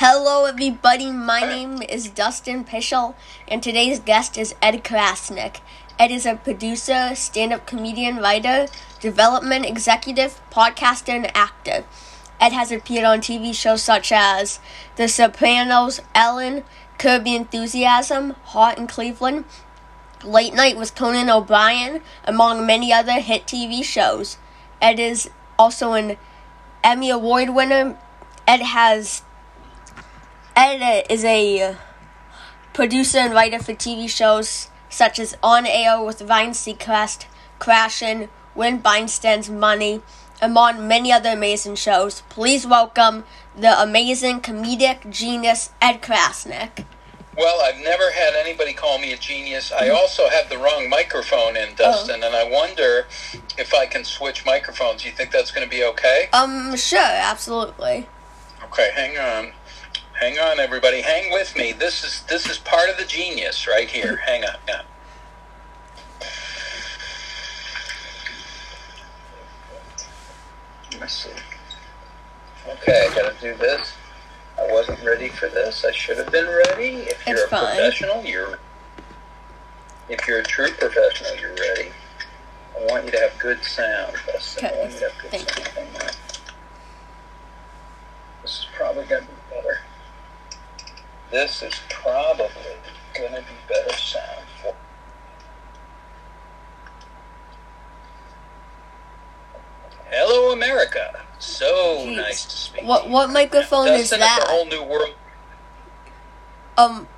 Hello, everybody. My name is Dustin Pueschel, and today's guest is Ed Crasnick. Ed is a producer, stand up comedian, writer, development executive, podcaster, and actor. Ed has appeared on TV shows such as The Sopranos, Ellen, Curb Your Enthusiasm, Hot in Cleveland, Late Night with Conan O'Brien, among many other hit TV shows. Ed is also an Emmy Award winner. Ed has Ed is a producer and writer for TV shows such as On Air with Ryan Seacrest, Crashing, Win Ben Stein's Money, among many other amazing shows. Please welcome the amazing comedic genius Ed Crasnick. Well, I've never had anybody call me a genius. I also have the wrong microphone in, Dustin, oh. and I wonder if I can switch microphones. You think that's going to be okay? Um, sure, absolutely. Okay, hang on. Hang on, everybody. Hang with me. This is this is part of the genius right here. hang on. Yeah. Let's see. Okay, I gotta do this. I wasn't ready for this. I should have been ready. If you're a fine. professional, you're. If you're a true professional, you're ready. I want you to have good sound. Okay. I want you to have good Thank sound. You. This is probably gonna be better. This is probably going to be better sound for. Hello, America. So Jeez. nice to speak. What what microphone Dustin, is that? It's a whole new world. Um.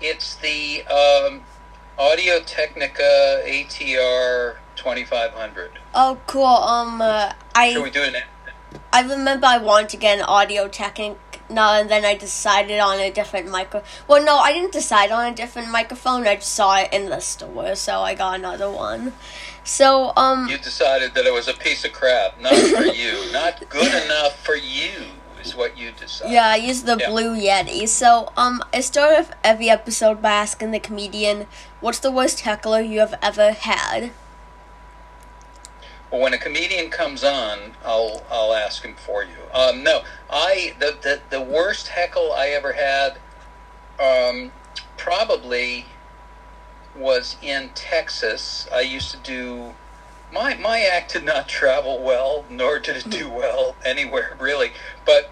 It's the um, Audio Technica ATR 2500. Oh, cool. Um, uh, I. Should we do it? I remember I wanted to get an Audio Technica no, and then I decided on a different micro. Well, no, I didn't decide on a different microphone. I just saw it in the store, so I got another one. So, um. You decided that it was a piece of crap. Not for you. Not good enough for you is what you decided. Yeah, I used the yeah. Blue Yeti. So, um, I start off every episode by asking the comedian, "What's the worst heckler you have ever had?" When a comedian comes on, I'll I'll ask him for you. Um, no, I the, the the worst heckle I ever had, um, probably was in Texas. I used to do my my act did not travel well, nor did it do well anywhere really. But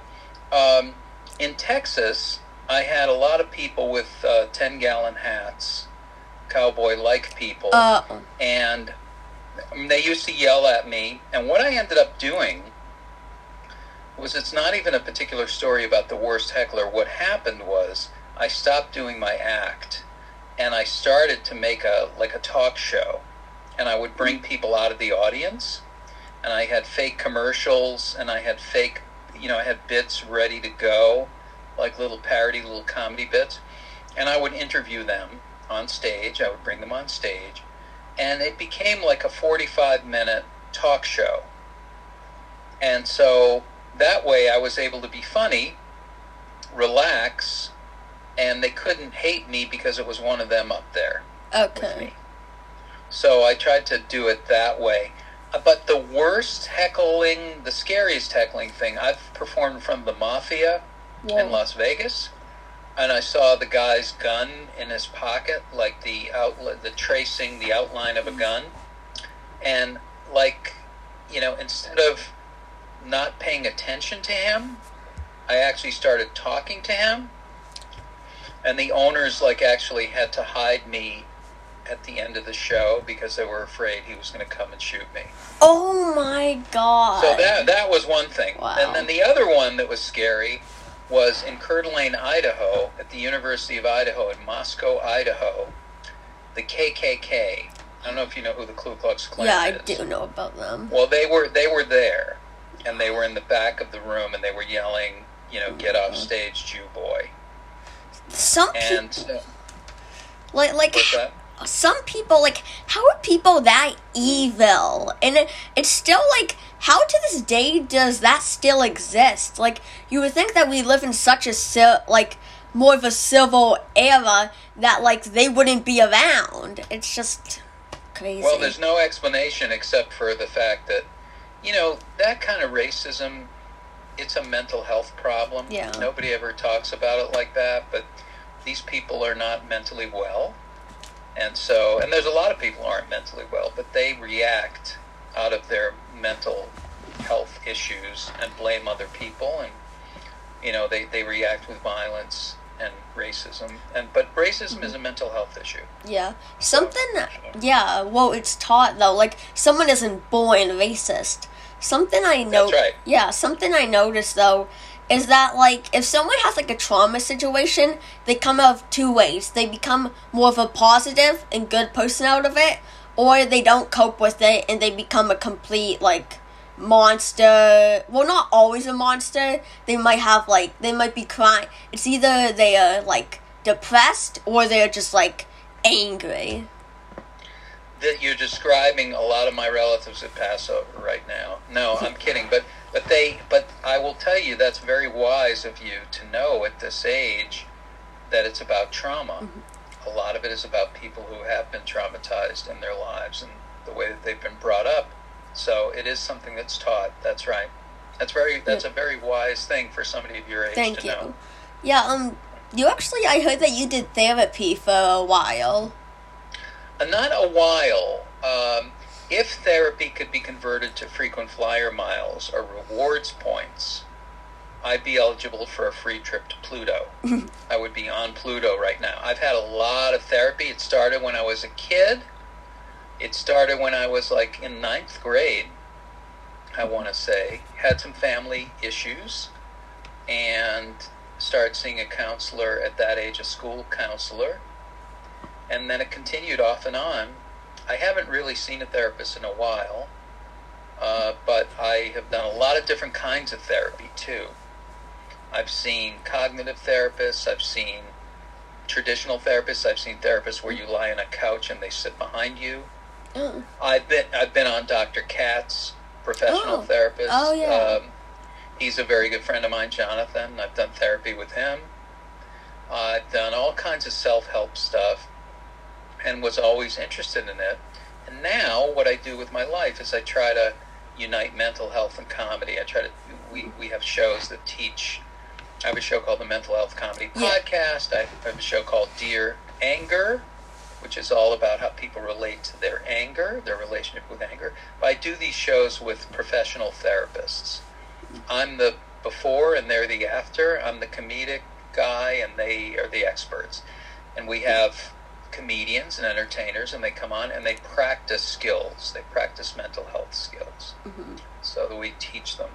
um, in Texas, I had a lot of people with uh, ten gallon hats, cowboy like people, uh. and I mean, they used to yell at me, and what I ended up doing was it's not even a particular story about the worst heckler. What happened was I stopped doing my act, and I started to make a like a talk show, and I would bring people out of the audience, and I had fake commercials, and I had fake, you know, I had bits ready to go, like little parody, little comedy bits, and I would interview them on stage. I would bring them on stage and it became like a 45 minute talk show. And so that way I was able to be funny, relax, and they couldn't hate me because it was one of them up there. Okay. So I tried to do it that way. Uh, but the worst heckling, the scariest heckling thing, I've performed from the Mafia yeah. in Las Vegas and I saw the guy's gun in his pocket, like the outlet, the tracing, the outline of a mm. gun, and like, you know, instead of not paying attention to him, I actually started talking to him, and the owners like actually had to hide me at the end of the show because they were afraid he was going to come and shoot me. Oh my god! So that that was one thing, wow. and then the other one that was scary was in Coeur d'Alene, Idaho, at the University of Idaho in Moscow, Idaho. The KKK. I don't know if you know who the Ku Klux Klan yeah, is. Yeah, I do know about them. Well, they were they were there, and they were in the back of the room, and they were yelling, you know, "Get off mm-hmm. stage, Jew boy!" Some and people, like like some people like how are people that evil? And it, it's still like how to this day does that still exist? Like you would think that we live in such a like more of a civil era that like they wouldn't be around. It's just crazy. Well, there's no explanation except for the fact that you know that kind of racism it's a mental health problem. Yeah. Nobody ever talks about it like that, but these people are not mentally well. And so, and there's a lot of people who aren't mentally well, but they react out of their mental health issues and blame other people and you know they, they react with violence and racism and but racism is a mm-hmm. mental health issue Yeah. Something yeah, well it's taught though, like someone isn't born racist. Something I know That's right. Yeah, something I noticed though is that like if someone has like a trauma situation, they come out of two ways. They become more of a positive and good person out of it, or they don't cope with it and they become a complete like monster. Well, not always a monster. They might have like they might be crying. It's either they are like depressed or they're just like angry. that you're describing a lot of my relatives at Passover right now. No, I'm kidding, but but they but I will tell you that's very wise of you to know at this age that it's about trauma. A lot of it is about people who have been traumatized in their lives and the way that they've been brought up. So it is something that's taught. That's right. That's very that's a very wise thing for somebody of your age Thank to you. know. Yeah, um you actually I heard that you did therapy for a while. Uh, not a while. Um, if therapy could be converted to frequent flyer miles or rewards points, I'd be eligible for a free trip to Pluto. I would be on Pluto right now. I've had a lot of therapy. It started when I was a kid. It started when I was like in ninth grade, I want to say. Had some family issues and started seeing a counselor at that age, a school counselor and then it continued off and on. I haven't really seen a therapist in a while, uh, but I have done a lot of different kinds of therapy too. I've seen cognitive therapists, I've seen traditional therapists, I've seen therapists where you lie on a couch and they sit behind you. Oh. I've been I've been on Dr. Katz, professional Oh. therapist. Oh, yeah. Um, he's a very good friend of mine, Jonathan. I've done therapy with him. I've done all kinds of self help stuff and was always interested in it. And now what I do with my life is I try to unite mental health and comedy. I try to we, we have shows that teach I have a show called the Mental Health Comedy Yeah. Podcast. I have a show called Dear Anger, which is all about how people relate to their anger, their relationship with anger. But I do these shows with professional therapists. I'm the before and they're the after. I'm the comedic guy and they are the experts. And we have comedians and entertainers and they come on and they practice skills. They practice mental health skills. Mhm. So we teach them.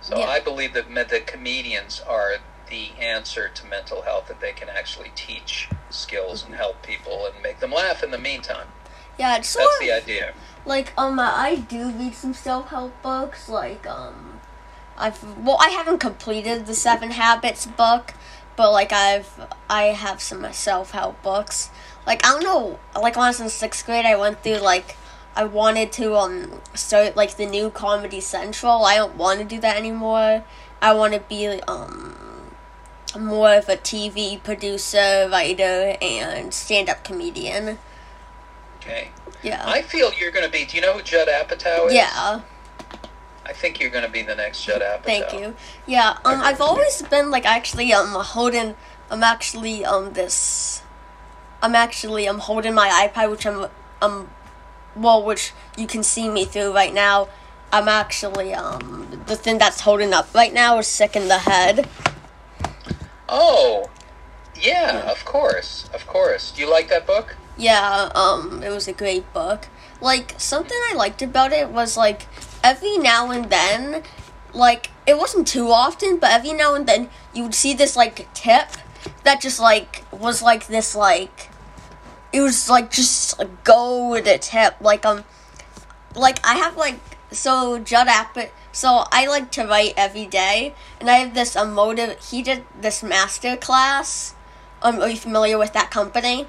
So Yeah. I believe that the comedians are the answer to mental health that they can actually teach skills and help people and make them laugh in the meantime. Yeah, it's That's of the idea. like um I do read some self help books like um I've well I haven't completed the Seven Habits book, but like I've I have some self help books. Like I don't know, like when I was in sixth grade, I went through like I wanted to um start like the new Comedy Central. I don't want to do that anymore. I want to be um more of a TV producer, writer, and stand up comedian. Okay. Yeah. I feel you're going to be. Do you know who Judd Apatow is? yeah. I think you're going to be the next Judd Apatow. Thank you. Yeah, um, I've always been like actually um holding. I'm actually um this. I'm actually I'm holding my iPad, which I'm um, well, which you can see me through right now. I'm actually um the thing that's holding up right now is sick in the head. Oh, yeah, of course, of course. Do you like that book? Yeah, um, it was a great book. Like something I liked about it was like every now and then, like it wasn't too often, but every now and then you would see this like tip that just like was like this like it was like just a gold tip like um like I have like so Judd Apatow. So I like to write every day, and I have this emotive. He did this master class. Um, are you familiar with that company?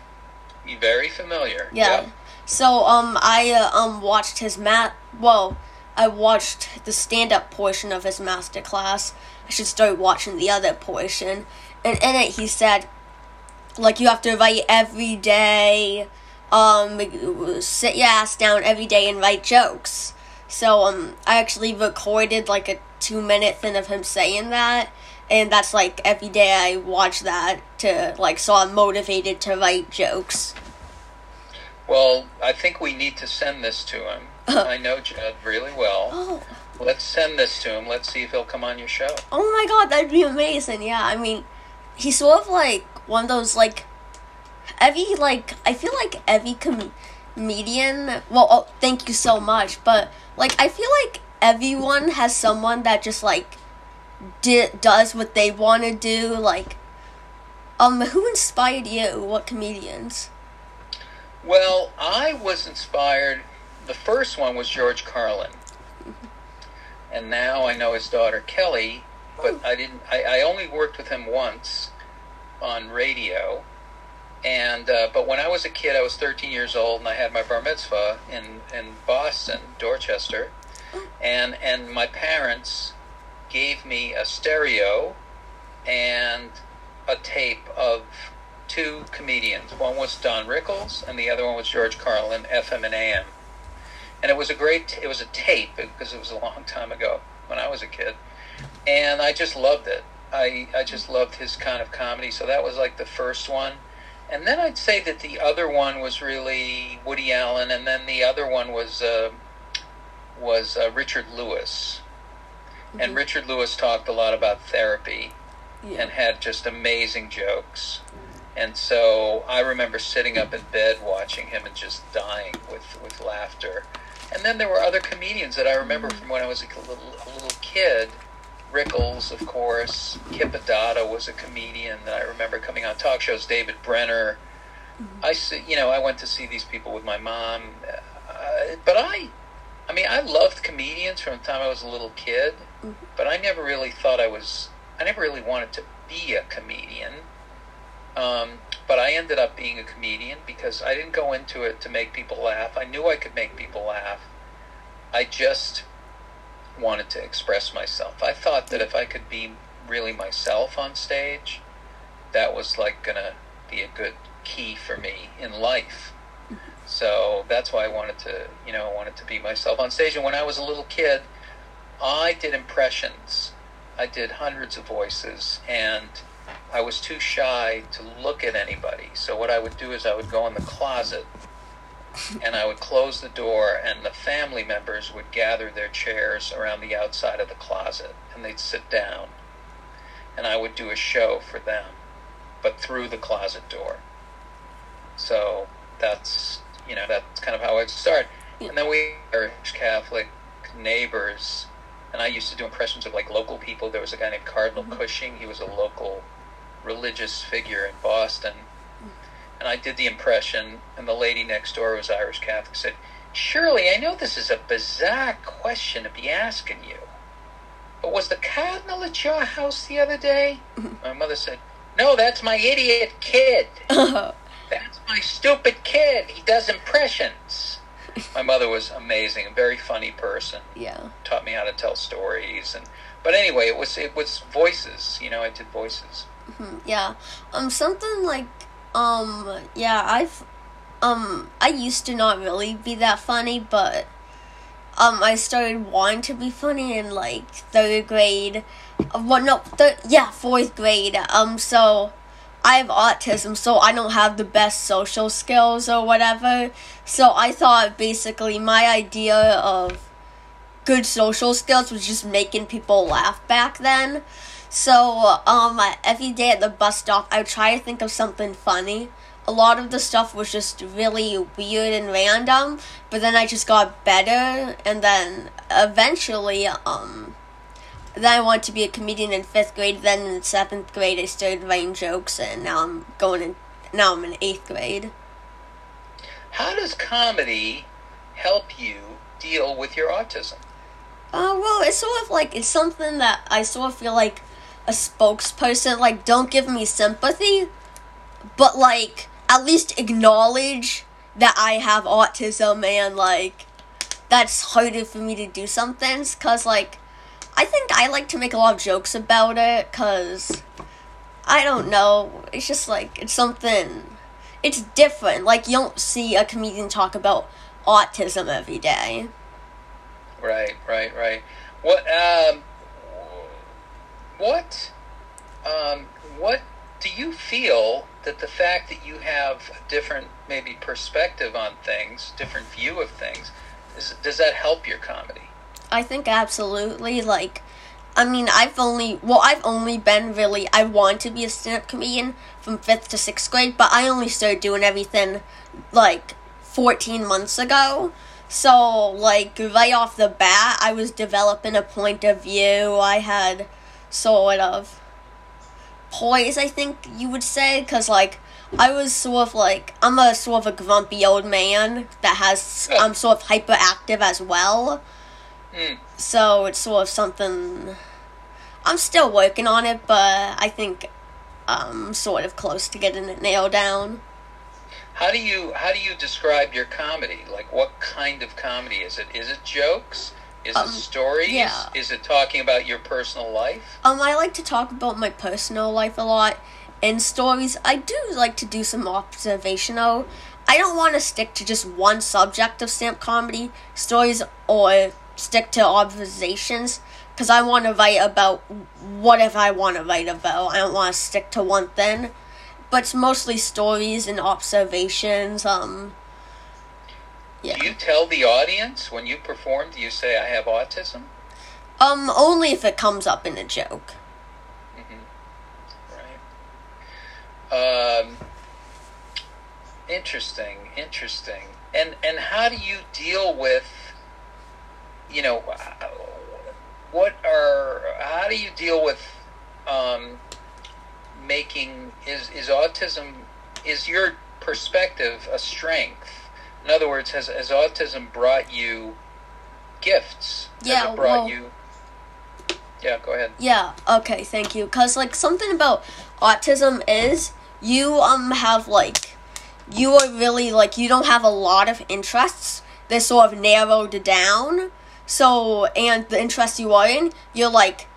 Very familiar. Yeah. So um, I uh, um watched his mat. Well, I watched the stand-up portion of his masterclass. I should start watching the other portion. And in it, he said, like you have to write every day. Um, sit your ass down every day and write jokes. So um, I actually recorded like a two minute thing of him saying that, and that's like every day I watch that to like so I'm motivated to write jokes. Well, I think we need to send this to him. I know Judd really well. Oh, Let's send this to him. Let's see if he'll come on your show. oh my god, that'd be amazing. Yeah, I mean, he's sort of like one of those like every like I feel like every com- comedian. Well, oh, thank you so much, but like I feel like everyone has someone that just like di- does what they want to do. Like, um, who inspired you? What comedians? Well, I was inspired. The first one was George Carlin, and now I know his daughter Kelly. But I didn't. I, I only worked with him once on radio, and uh, but when I was a kid, I was 13 years old, and I had my bar mitzvah in in Boston, Dorchester, and and my parents gave me a stereo and a tape of two comedians. One was Don Rickles, and the other one was George Carlin, FM and AM. And it was a great. It was a tape because it was a long time ago when I was a kid, and I just loved it. I I just loved his kind of comedy. So that was like the first one. And then I'd say that the other one was really Woody Allen, and then the other one was uh, was uh, Richard Lewis. And Mhm. Richard Lewis talked a lot about therapy Yeah. and had just amazing jokes. And so I remember sitting up in bed watching him and just dying with, with laughter. And then there were other comedians that I remember from when I was a little, a little kid. Rickles, of course. Kip Addotta was a comedian that I remember coming on talk shows. David Brenner. I see, you know, I went to see these people with my mom. Uh, but I, I mean, I loved comedians from the time I was a little kid. Mhm. But I never really thought I was. I never really wanted to be a comedian. Um, but I ended up being a comedian because I didn't go into it to make people laugh. I knew I could make people laugh. I just wanted to express myself. I thought that if I could be really myself on stage, that was like gonna be a good key for me in life. So that's why I wanted to, you know, I wanted to be myself on stage. And when I was a little kid, I did impressions. I did hundreds of voices, and I was too shy to look at anybody. So what I would do is I would go in the closet and I would close the door, and the family members would gather their chairs around the outside of the closet, and they'd sit down, and I would do a show for them, but through the closet door. So that's you know that's kind of how I'd start, and then we Irish Catholic neighbors, and I used to do impressions of like local people. There was a guy named Cardinal Mhm. Cushing. He was a local religious figure in Boston. And I did the impression, and the lady next door was Irish Catholic. Said, "Surely, I know this is a bizarre question to be asking you, but was the cardinal at your house the other day?" My mother said, "No, that's my idiot kid. That's my stupid kid. He does impressions." My mother was amazing, a very funny person yeah. taught me how to tell stories and but anyway it was it was voices you know i did voices Mhm, Yeah. Um something like um yeah, I've um I used to not really be that funny, but um I started wanting to be funny in like 3rd grade. Uh, What no, third, yeah, 4th grade. Um so I have autism, so I don't have the best social skills or whatever. So I thought basically my idea of good social skills was just making people laugh back then. So, um, every day at the bus stop, I would try to think of something funny. A lot of the stuff was just really weird and random, but then I just got better, and then eventually, um, then I wanted to be a comedian in fifth grade. Then in seventh grade, I started writing jokes, and now I'm going in. Now I'm in eighth grade. how does comedy help you deal with your autism Uh, well, it's sort of like it's something that I sort of feel like a spokesperson. Like, don't give me sympathy, but like at least acknowledge that I have autism and like that's harder for me to do some things. Cause like I think I like to make a lot of jokes about it. Cause I don't know. It's just like it's something. It's different. Like you don't see a comedian talk about autism every day. right right right what um what um, what do you feel that the fact that you have a different maybe perspective on things, different view of things, is, does that help your comedy? I think absolutely. Like, I mean, I've only well, I've only been really. I want to be a stand-up comedian from fifth to sixth grade, but I only started doing everything like fourteen months ago. So, like, right off the bat, I was developing a point of view. I had sort of poise, I think you would say, because, like, I was sort of like, I'm a sort of a grumpy old man that has, I'm sort of hyperactive as well. Mm. So, it's sort of something, I'm still working on it, but I think I'm sort of close to getting it nailed down. How do you how do you describe your comedy? Like what kind of comedy is it? Is it jokes? Is Um, it stories? yeah. Is it talking about your personal life? Um, I like to talk about my personal life a lot. In stories, I do like to do some observational. I don't want to stick to just one subject of stamp comedy stories or stick to observations because I want to write about whatever I want to write about. I don't want to stick to one thing, but it's mostly stories and observations. Um, yeah. Do you tell the audience when you perform? Do you say I have autism? Um, only if it comes up in a joke. Mm-hmm. Right. Um, interesting, interesting. And and how do you deal with, you know, what are how do you deal with um, making is is autism is your perspective a strength? In other words, has has autism brought you gifts? Has Yeah, it brought well- you. Yeah, go ahead. Yeah, okay, thank you. Cause like something about autism is you um have like you are really like you don't have a lot of interests. They're sort of narrowed down. So and the interest you are in, you're like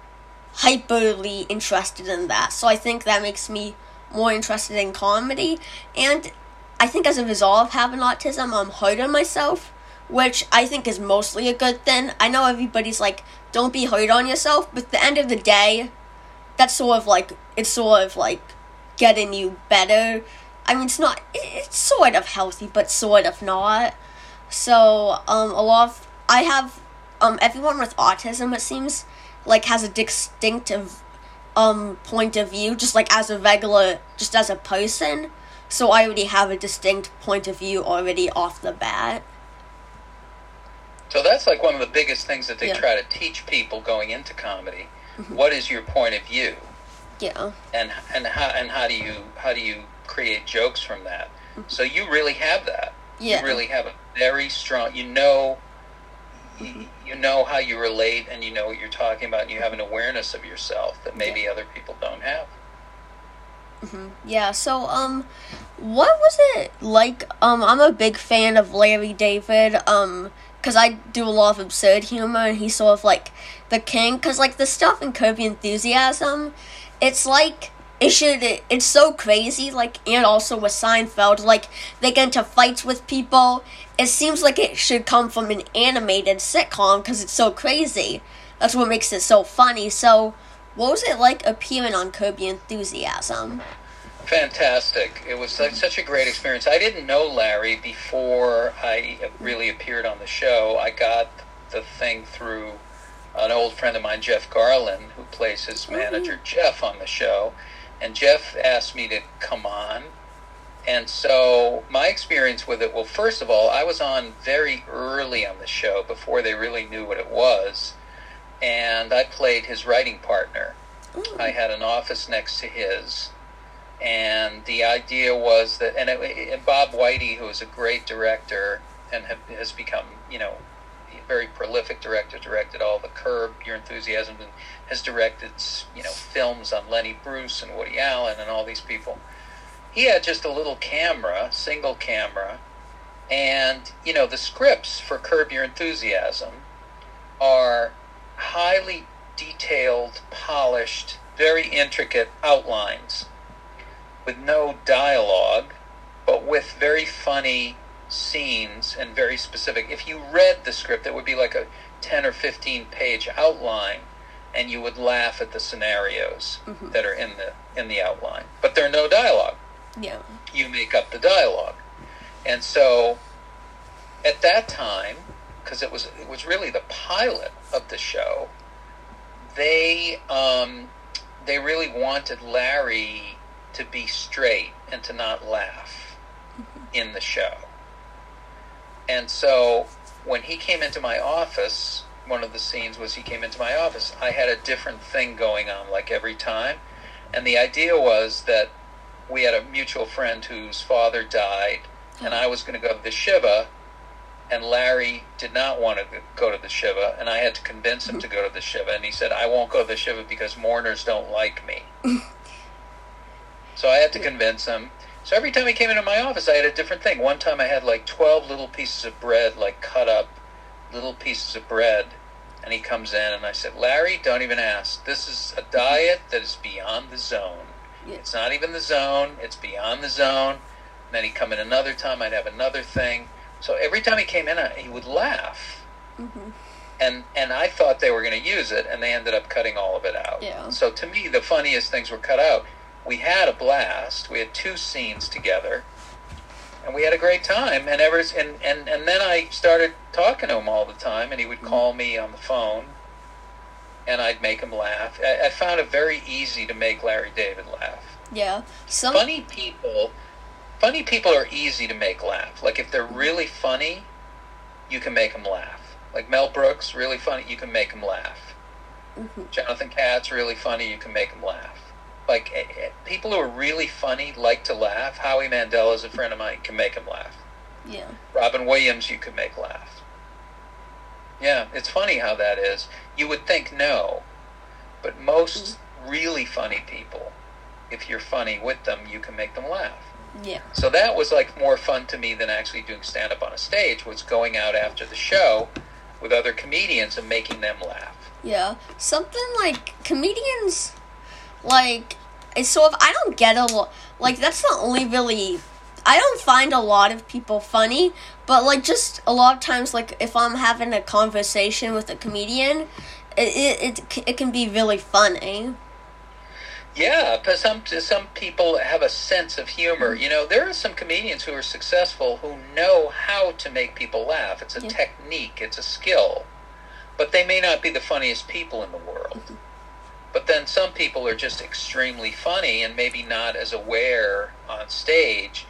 hyperly interested in that. So I think that makes me more interested in comedy. And I think as a result of having autism, I'm hard on myself, which I think is mostly a good thing. I know everybody's like, don't be hard on yourself, but at the end of the day, that's sort of like, it's sort of like getting you better. I mean, it's not, it's sort of healthy, but sort of not. So, um, a lot of, I have, um, everyone with autism, it seems, like, has a distinctive, um, point of view, just like as a regular, just as a person. So I already have a distinct point of view already off the bat. So that's like one of the biggest things that they Yeah. Mm-hmm. try to teach people going into comedy. What is your point of view, Yeah. and and how and how do you how do you create jokes from that? So you really have that. Mm-hmm. Yeah. You really have a very strong. You know. You, you know how you relate, and you know what you're talking about, and you have an awareness of yourself that maybe other people don't have. Yeah, so um what was it like um I'm a big fan of Larry David um cuz I do a lot of absurd humor and he's sort of like the king cuz like the stuff in Curb Your Enthusiasm it's like it should it's so crazy like and also with Seinfeld like they get into fights with people. It seems like it should come from an animated sitcom cuz it's so crazy. That's what makes it so funny. So what was it like appearing on Curb Your Enthusiasm? Fantastic. It was such, such a great experience. I didn't know Larry before I really appeared on the show. I got the thing through an old friend of mine, Jeff Garlin, who plays his mm-hmm. manager, Jeff, on the show. And Jeff asked me to come on. And so my experience with it, well, first of all, I was on very early on the show before they really knew what it was. And I played his writing partner. I had an office next to his and the idea was that and, it, and Bob Weide, who is a great director and have, has become you know a very prolific director, directed all the Curb Your Enthusiasm and has directed you know films on Lenny Bruce and Woody Allen and all these people. He had just a little camera, single camera, and you know the scripts for Curb Your Enthusiasm are highly detailed, polished, very intricate outlines with no dialogue, but with very funny scenes and very specific. If you read the script, it would be like a 10 or 15 page outline, and you would laugh at the scenarios Mhm. that are in the in the outline. But there are no dialogue. Yeah. You make up the dialogue. And so at that time, because it was it was really the pilot of the show, they um, they really wanted Larry to be straight and to not laugh in the show. And so when he came into my office, one of the scenes was he came into my office. I had a different thing going on like every time. And the idea was that we had a mutual friend whose father died, and I was going to go to the Shiva, and Larry did not want to go to the Shiva, and I had to convince him to go to the Shiva, and he said, I won't go to the Shiva because mourners don't like me. so I had to convince him. So every time he came into my office, I had a different thing. One time I had like 12 little pieces of bread, like cut up little pieces of bread, and he comes in, and I said, Larry, don't even ask. This is a diet that is beyond the zone. It's not even the zone, it's beyond the zone. And then he'd come in another time, I'd have another thing. So every time he came in, he would laugh. hmm And, and I thought they were going to use it, and they ended up cutting all of it out. Yeah. So to me, the funniest things were cut out. We had a blast. We had two scenes together, and we had a great time. And ever and, and, and then I started talking to him all the time, and he would call me on the phone, and I'd make him laugh. I, I found it very easy to make Larry David laugh Yeah. Some. funny people funny people are easy to make laugh. Like if they're really funny you can make them laugh. Like mel brooks really funny you can make him laugh. Mhm. jonathan katz really funny you can make him laugh. Like eh, eh, people who are really funny like to laugh. Howie mandel is a friend of mine can make him laugh. Yeah. robin williams you can make laugh. Yeah it's funny how that is. You would think no but most really funny people if you're funny with them you can make them laugh Yeah. so that was like more fun to me than actually doing stand up on a stage was going out after the show with other comedians and making them laugh. Yeah. Something like comedians, like, sort of, I don't get a lot, like, that's not only really, I don't find a lot of people funny, but, like, just a lot of times, like, if I'm having a conversation with a comedian, it, it, it, it can be really funny. Yeah, but some some people have a sense of humor. You know, there are some comedians who are successful who know how to make people laugh. It's a Yeah. technique, it's a skill. But they may not be the funniest people in the world. Mm-hmm. But then some people are just extremely funny and maybe not as aware on stage.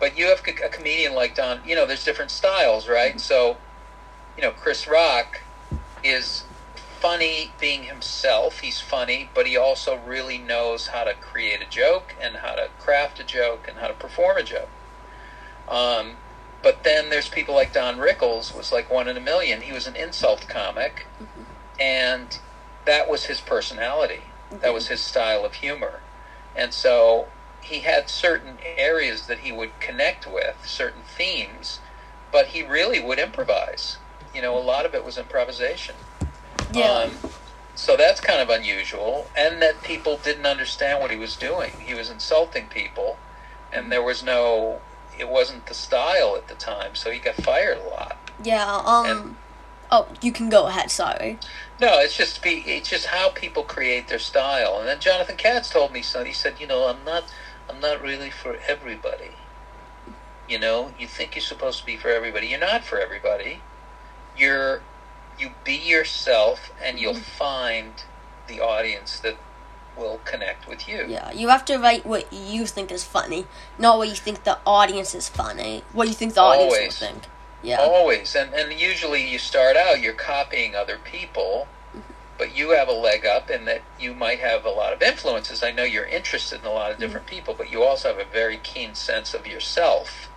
But you have a comedian like Don, you know, there's different styles, right? Mm-hmm. So, you know, Chris Rock is funny being himself. He's funny, but he also really knows how to create a joke and how to craft a joke and how to perform a joke. Um, but then there's people like Don Rickles was like one in a million. He was an insult comic, and that was his personality. That was his style of humor, and so he had certain areas that he would connect with, certain themes, but he really would improvise. You know, a lot of it was improvisation. Yeah. Um, so that's kind of unusual, and that people didn't understand what he was doing. He was insulting people, and there was no, it wasn't the style at the time, so he got fired a lot. yeah. Um. and- oh, you can go ahead. Sorry. No, it's just be, it's just how people create their style. And then Jonathan Katz told me something. He said, you know, I'm not, I'm not really for everybody. You know, you think you're supposed to be for everybody. You're not for everybody. You're, you be yourself, and you'll mm-hmm. find the audience that will connect with you. Yeah, you have to write what you think is funny, not what you think the audience is funny. What you think the audience will Always. think. Yeah. Always, and and usually you start out you're copying other people, mm-hmm. but you have a leg up in that you might have a lot of influences. I know you're interested in a lot of mm-hmm. different people, but you also have a very keen sense of yourself.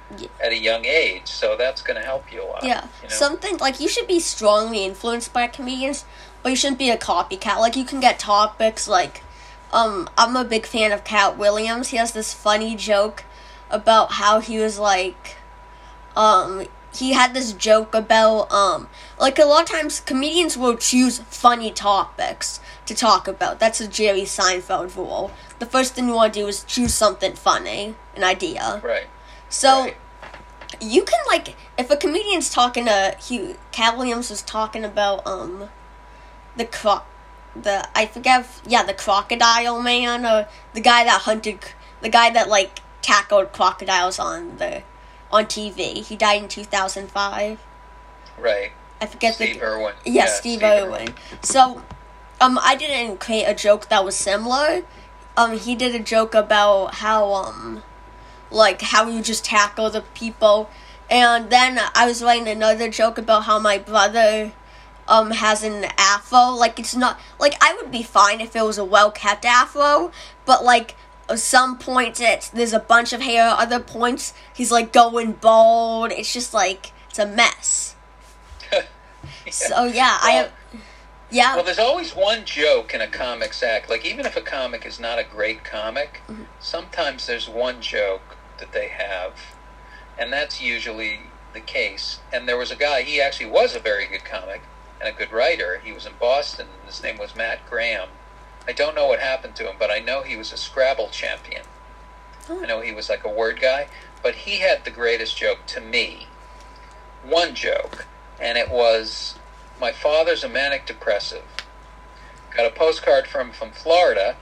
At a young age, so that's going to help you a lot. Yeah, you know? something like you should be strongly influenced by comedians, but you shouldn't be a copycat. Like you can get topics like, um, I'm a big fan of Katt Williams. He has this funny joke about how he was like, um, he had this joke about um, like a lot of times comedians will choose funny topics to talk about. That's a Jerry Seinfeld rule. The first thing you want to do is choose something funny, an idea. right. So right. You can like if a comedian's talking to he Katt Williams was talking about um the crop the I forget yeah the crocodile man or the guy that hunted the guy that like tackled crocodiles on the on TV. He died in two thousand five. Right. I forget the Steve the Irwin. yeah, Steve, Irwin. So, um, I didn't create a joke that was similar. Um, he did a joke about how um, like how you just tackle the people, and then I was writing another joke about how my brother um has an afro. Like it's not like I would be fine if it was a well kept afro, but like some points it's there's a bunch of hair. Other points he's like going bald. It's just like it's a mess. So yeah, I have. Yeah. Well, there's always one joke in a comic's act. Like, even if a comic is not a great comic, Mm-hmm. sometimes there's one joke that they have, and that's usually the case. And there was a guy, he actually was a very good comic and a good writer. He was in Boston, and his name was Matt Graham. I don't know what happened to him, but I know he was a Scrabble champion. I know he was like a word guy, but he had the greatest joke to me. One joke, and it was my father's a manic depressive. Got a postcard from from Florida,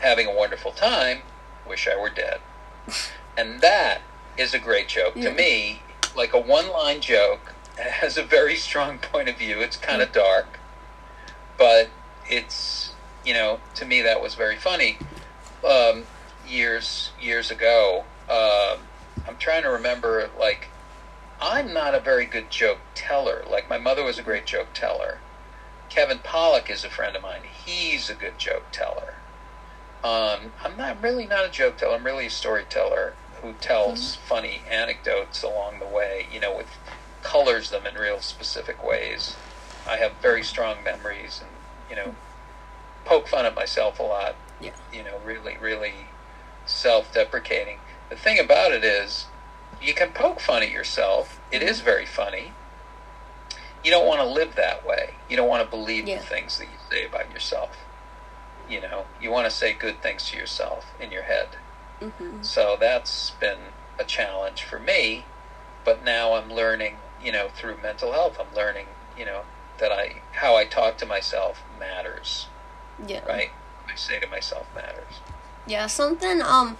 having a wonderful time. Wish I were dead. And that is a great joke Yeah. to me. Like a one line joke has a very strong point of view. It's kind of dark, but it's you know to me that was very funny. Um, years years ago, um, I'm trying to remember like I'm not a very good joke teller. Like my mother was a great joke teller. Kevin Pollak is a friend of mine. He's a good joke teller. Um, I'm not really not a joke teller. I'm really a storyteller who tells hmm. funny anecdotes along the way. You know, with colors them in real specific ways. I have very strong memories, and you know, poke fun at myself a lot. Yeah. You know, really, really self-deprecating. The thing about it is, you can poke fun at yourself. It is very funny. You don't want to live that way. You don't want to believe Yeah. the things that you say about yourself. You know, you want to say good things to yourself in your head. Hmm So that's been a challenge for me. But now I'm learning, you know, through mental health, I'm learning, you know, that I how I talk to myself matters, Yeah. right? What I say to myself matters. Yeah. Something. Um.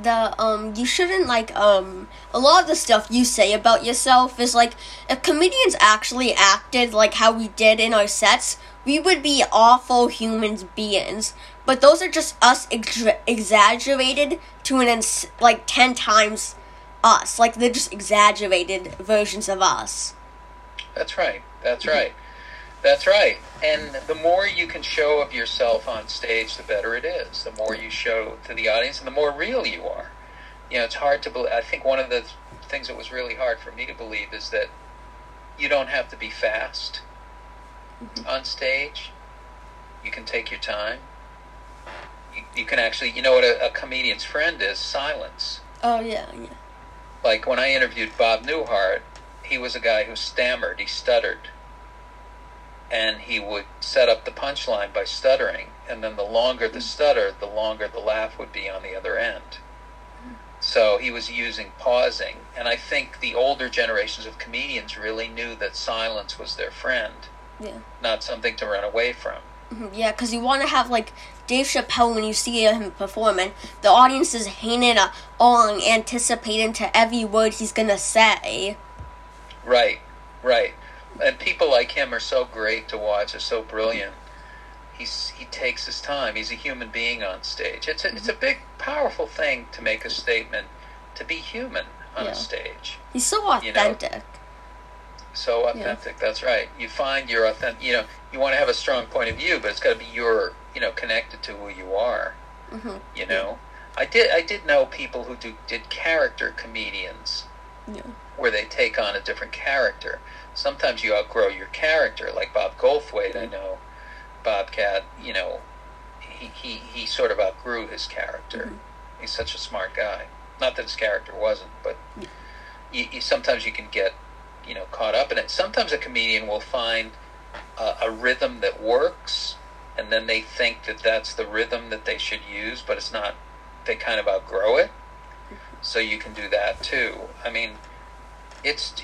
The um. You shouldn't like um. A lot of the stuff you say about yourself is like if comedians actually acted like how we did in our sets, we would be awful humans beings. But those are just us ex- exaggerated to an ins- like ten times us. Like they're just exaggerated versions of us. That's right. That's right. That's right. And the more you can show of yourself on stage, the better it is. The more you show to the audience, and the more real you are. You know, it's hard to believe. I think one of the things that was really hard for me to believe is that you don't have to be fast mm-hmm. on stage. You can take your time. You, you can actually, you know what a, a comedian's friend is? Silence Oh yeah. Yeah. like when I interviewed Bob Newhart, he was a guy who stammered, he stuttered. And he would set up the punchline by stuttering, and then the longer the mm. stutter, the longer the laugh would be on the other end. So he was using pausing, and I think the older generations of comedians really knew that silence was their friend, Yeah. not something to run away from. Mhm, Yeah, because you want to have like Dave Chappelle when you see him performing, the audience is hanging on, anticipating to every word he's gonna say. Right, right. And people like him are so great to watch, are so brilliant. He's he takes his time. He's a human being on stage. It's a, it's a big, powerful thing to make a statement, to be human on Yeah. a stage. He's so You know, authentic. So authentic. That's right. You find your authentic. You know, you want to have a strong point of view, but it's got to be your, you know, connected to who you are. hmm You know, I did I did know people who do did character comedians. Yeah. where they take on a different character. Sometimes you outgrow your character, like Bob Goldthwait. I know Bobcat. You know, he he, he sort of outgrew his character. He's such a smart guy. Not that his character wasn't, but you, you, sometimes you can get you know caught up in it. Sometimes a comedian will find a, a rhythm that works, and then they think that that's the rhythm that they should use, but it's not. They kind of outgrow it. So you can do that too. I mean, it's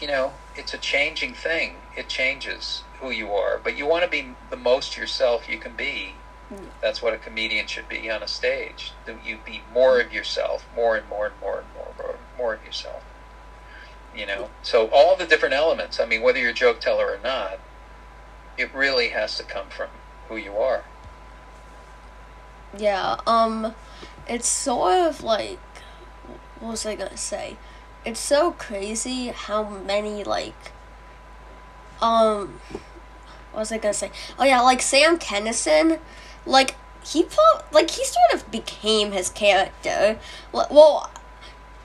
you know, it's a changing thing. It changes who you are, but you want to be the most yourself you can be. Mm. That's what a comedian should be on a stage. You be more of yourself, more and more and more and more, more, more of yourself. You know, so all the different elements. I mean, whether you're a joke teller or not, it really has to come from who you are. Yeah, um, it's sort of like, what was I gonna say? It's so crazy how many, like, um, what was I gonna say? Oh yeah, like Sam Kinison, like, he put, like, he sort of became his character. Well,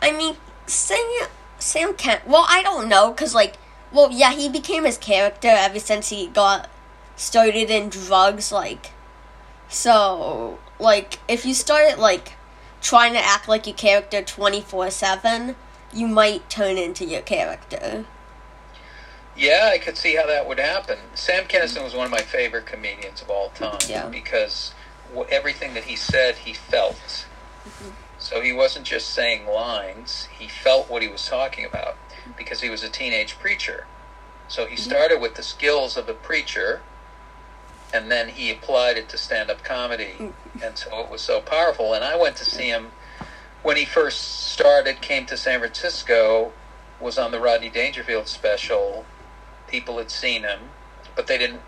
I mean, Sam, Sam Ken, well, I don't know, cause, like, well, yeah, he became his character ever since he got started in drugs, like, so, like, if you start, like, trying to act like your character 24 7, you might turn into your character. Yeah, I could see how that would happen. Sam Kinison was one of my favorite comedians of all time Yeah. because everything that he said, he felt. Mm-hmm. So he wasn't just saying lines, he felt what he was talking about because he was a teenage preacher. So he mm-hmm. started with the skills of a preacher and then he applied it to stand up comedy. Mm. And so it was so powerful. And I went to see him when he first started, came to San Francisco, was on the Rodney Dangerfield special. People had seen him, but they didn't.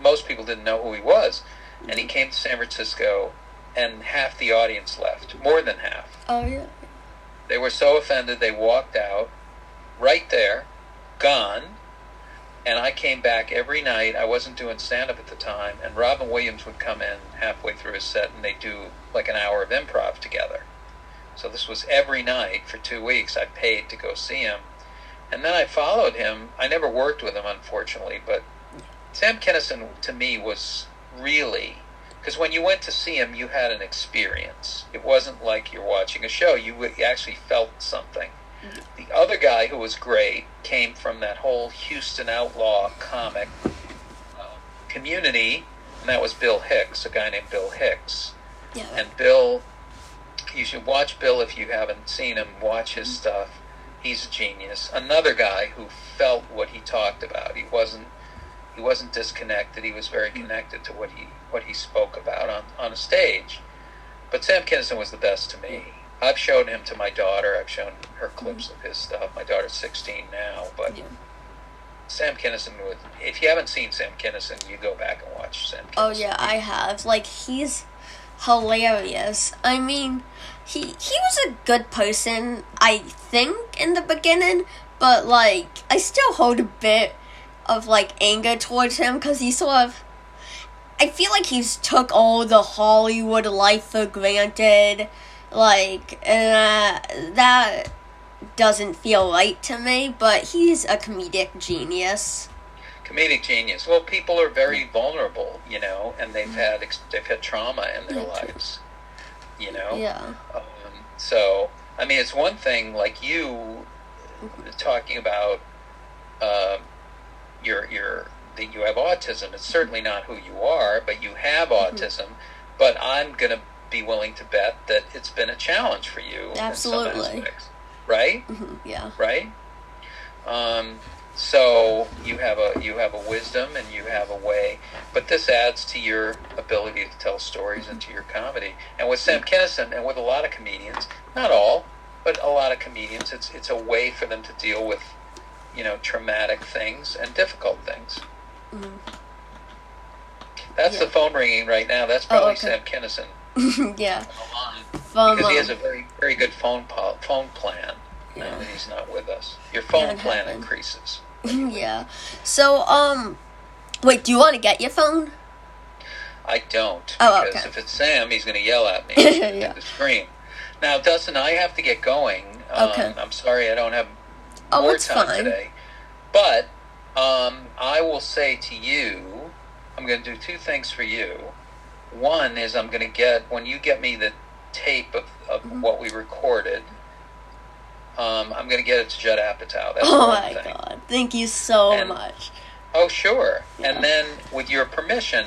Most people didn't know who he was, and he mm-hmm. came to San Francisco, and half the audience left, more than half. Oh, yeah. They were so offended they walked out, right there, gone. And I came back every night. I wasn't doing stand up at the time, and Robin Williams would come in halfway through his set, and they'd do like an hour of improv together. So this was every night for two weeks. I paid to go see him. And then I followed him. I never worked with him, unfortunately, but Sam Kinison to me was really because when you went to see him, you had an experience. It wasn't like you're watching a show. You actually felt something. Mm-hmm. The other guy who was great came from that whole Houston outlaw comic uh, community, and that was Bill Hicks, a guy named Bill Hicks. Yeah. And Bill, you should watch Bill if you haven't seen him. Watch his mm-hmm. stuff. He's a genius. Another guy who felt what he talked about. He wasn't he wasn't disconnected. He was very mm-hmm. connected to what he what he spoke about on on a stage. But Sam Kinison was the best to me. I've shown him to my daughter. I've shown her clips of his stuff. My daughter's 16 now, but Yeah. Sam Kinison was. If you haven't seen Sam Kinison, you go back and watch Sam. Oh, Kinison. Oh, yeah, I have. Like, he's hilarious. I mean, he he was a good person, I think, in the beginning, but, like, I still hold a bit of, like, anger towards him because he sort of. I feel like he's took all the Hollywood life for granted. Like, uh, that doesn't feel right to me, but he's a comedic genius. comedic genius. Well, people are very vulnerable, you know, and they've had they've had trauma in their lives, you know. Yeah. Um, so, I mean, it's one thing like you talking about um your your that you have autism. It's certainly not who you are, but you have Mm-hmm. autism. But I'm going to be willing to bet that it's been a challenge for you. Absolutely. right? Mhm, Yeah. right? Um, so you have a you have a wisdom and you have a way, but this adds to your ability to tell stories and to your comedy. And with Sam Kinison and with a lot of comedians, not all, but a lot of comedians, it's it's a way for them to deal with, you know, traumatic things and difficult things. Mhm. That's the phone ringing right now. That's probably okay. Sam Kinison yeah. on the line because he has a very very good phone po- phone plan. Yeah. Now that he's not with us, your phone Can't plan happen. increases. yeah. So, um, wait, do you want to get your phone? I don't. Oh, because okay. if it's Sam, he's going to yell at me Yeah. at the screen. Now, Dustin, I have to get going. Um, Okay. I'm sorry I don't have Oh, more it's time fine. today. But um, I will say to you, I'm going to do two things for you. One is I'm going to get, when you get me the tape of, of Mhm. what we recorded, um, I'm going to get it to Judd Apatow. That's Oh my thing. god. Thank you so And- much. Oh, sure. Yeah. And then, with your permission,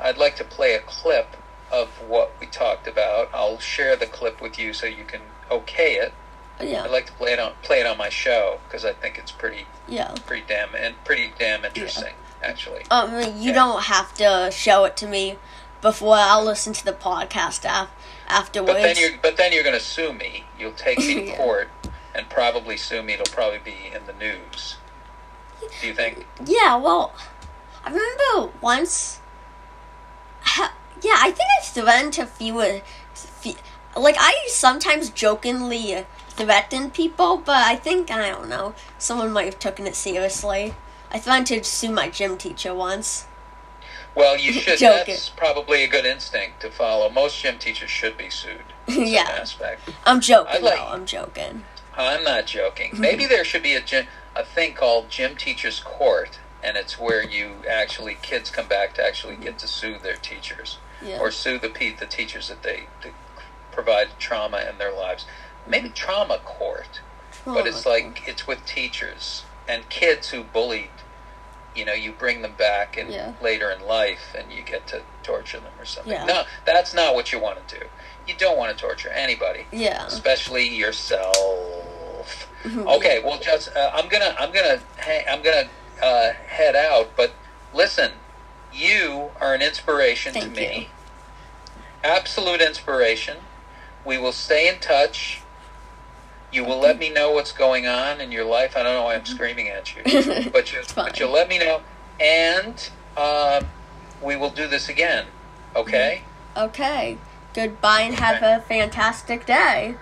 I'd like to play a clip of what we talked about. I'll share the clip with you so you can okay it. Yeah. I'd like to play it on play it on my show because I think it's pretty Yeah. pretty damn and pretty damn interesting actually. Um, you Okay. don't have to show it to me before I'll listen to the podcast af- afterwards. But then you're but then you're going to sue me. You'll take me to Yeah. court and probably sue me. It'll probably be in the news. Do you think? Yeah, well, I remember once. Ha, yeah, I think I've threatened a few, Like, I sometimes jokingly threaten people, but I think, I don't know, someone might have taken it seriously. I threatened to sue my gym teacher once. Well, you should. That's probably a good instinct to follow. Most gym teachers should be sued. In some Yeah. aspect. I'm joking, like- though, I'm joking. I'm not joking. Maybe there should be a gym, a thing called gym teachers court, and it's where you actually kids come back to actually get to sue their teachers Yeah. or sue the the teachers that they, that provide trauma in their lives. Maybe trauma court, but it's like it's with teachers and kids who bullied. You know, you bring them back and Yeah. later in life, and you get to torture them or something. Yeah. No, that's not what you want to do. You don't want to torture anybody Yeah. especially yourself. Mhm. Okay, well, just uh, I'm gonna I'm gonna ha- I'm gonna uh, head out, but listen, you are an inspiration Thank to you. me. Absolute inspiration. We will stay in touch. You will let me know what's going on in your life. I don't know why I'm screaming at you, but you but you'll let me know, and uh, we will do this again. Okay. Okay. Goodbye and have a fantastic day.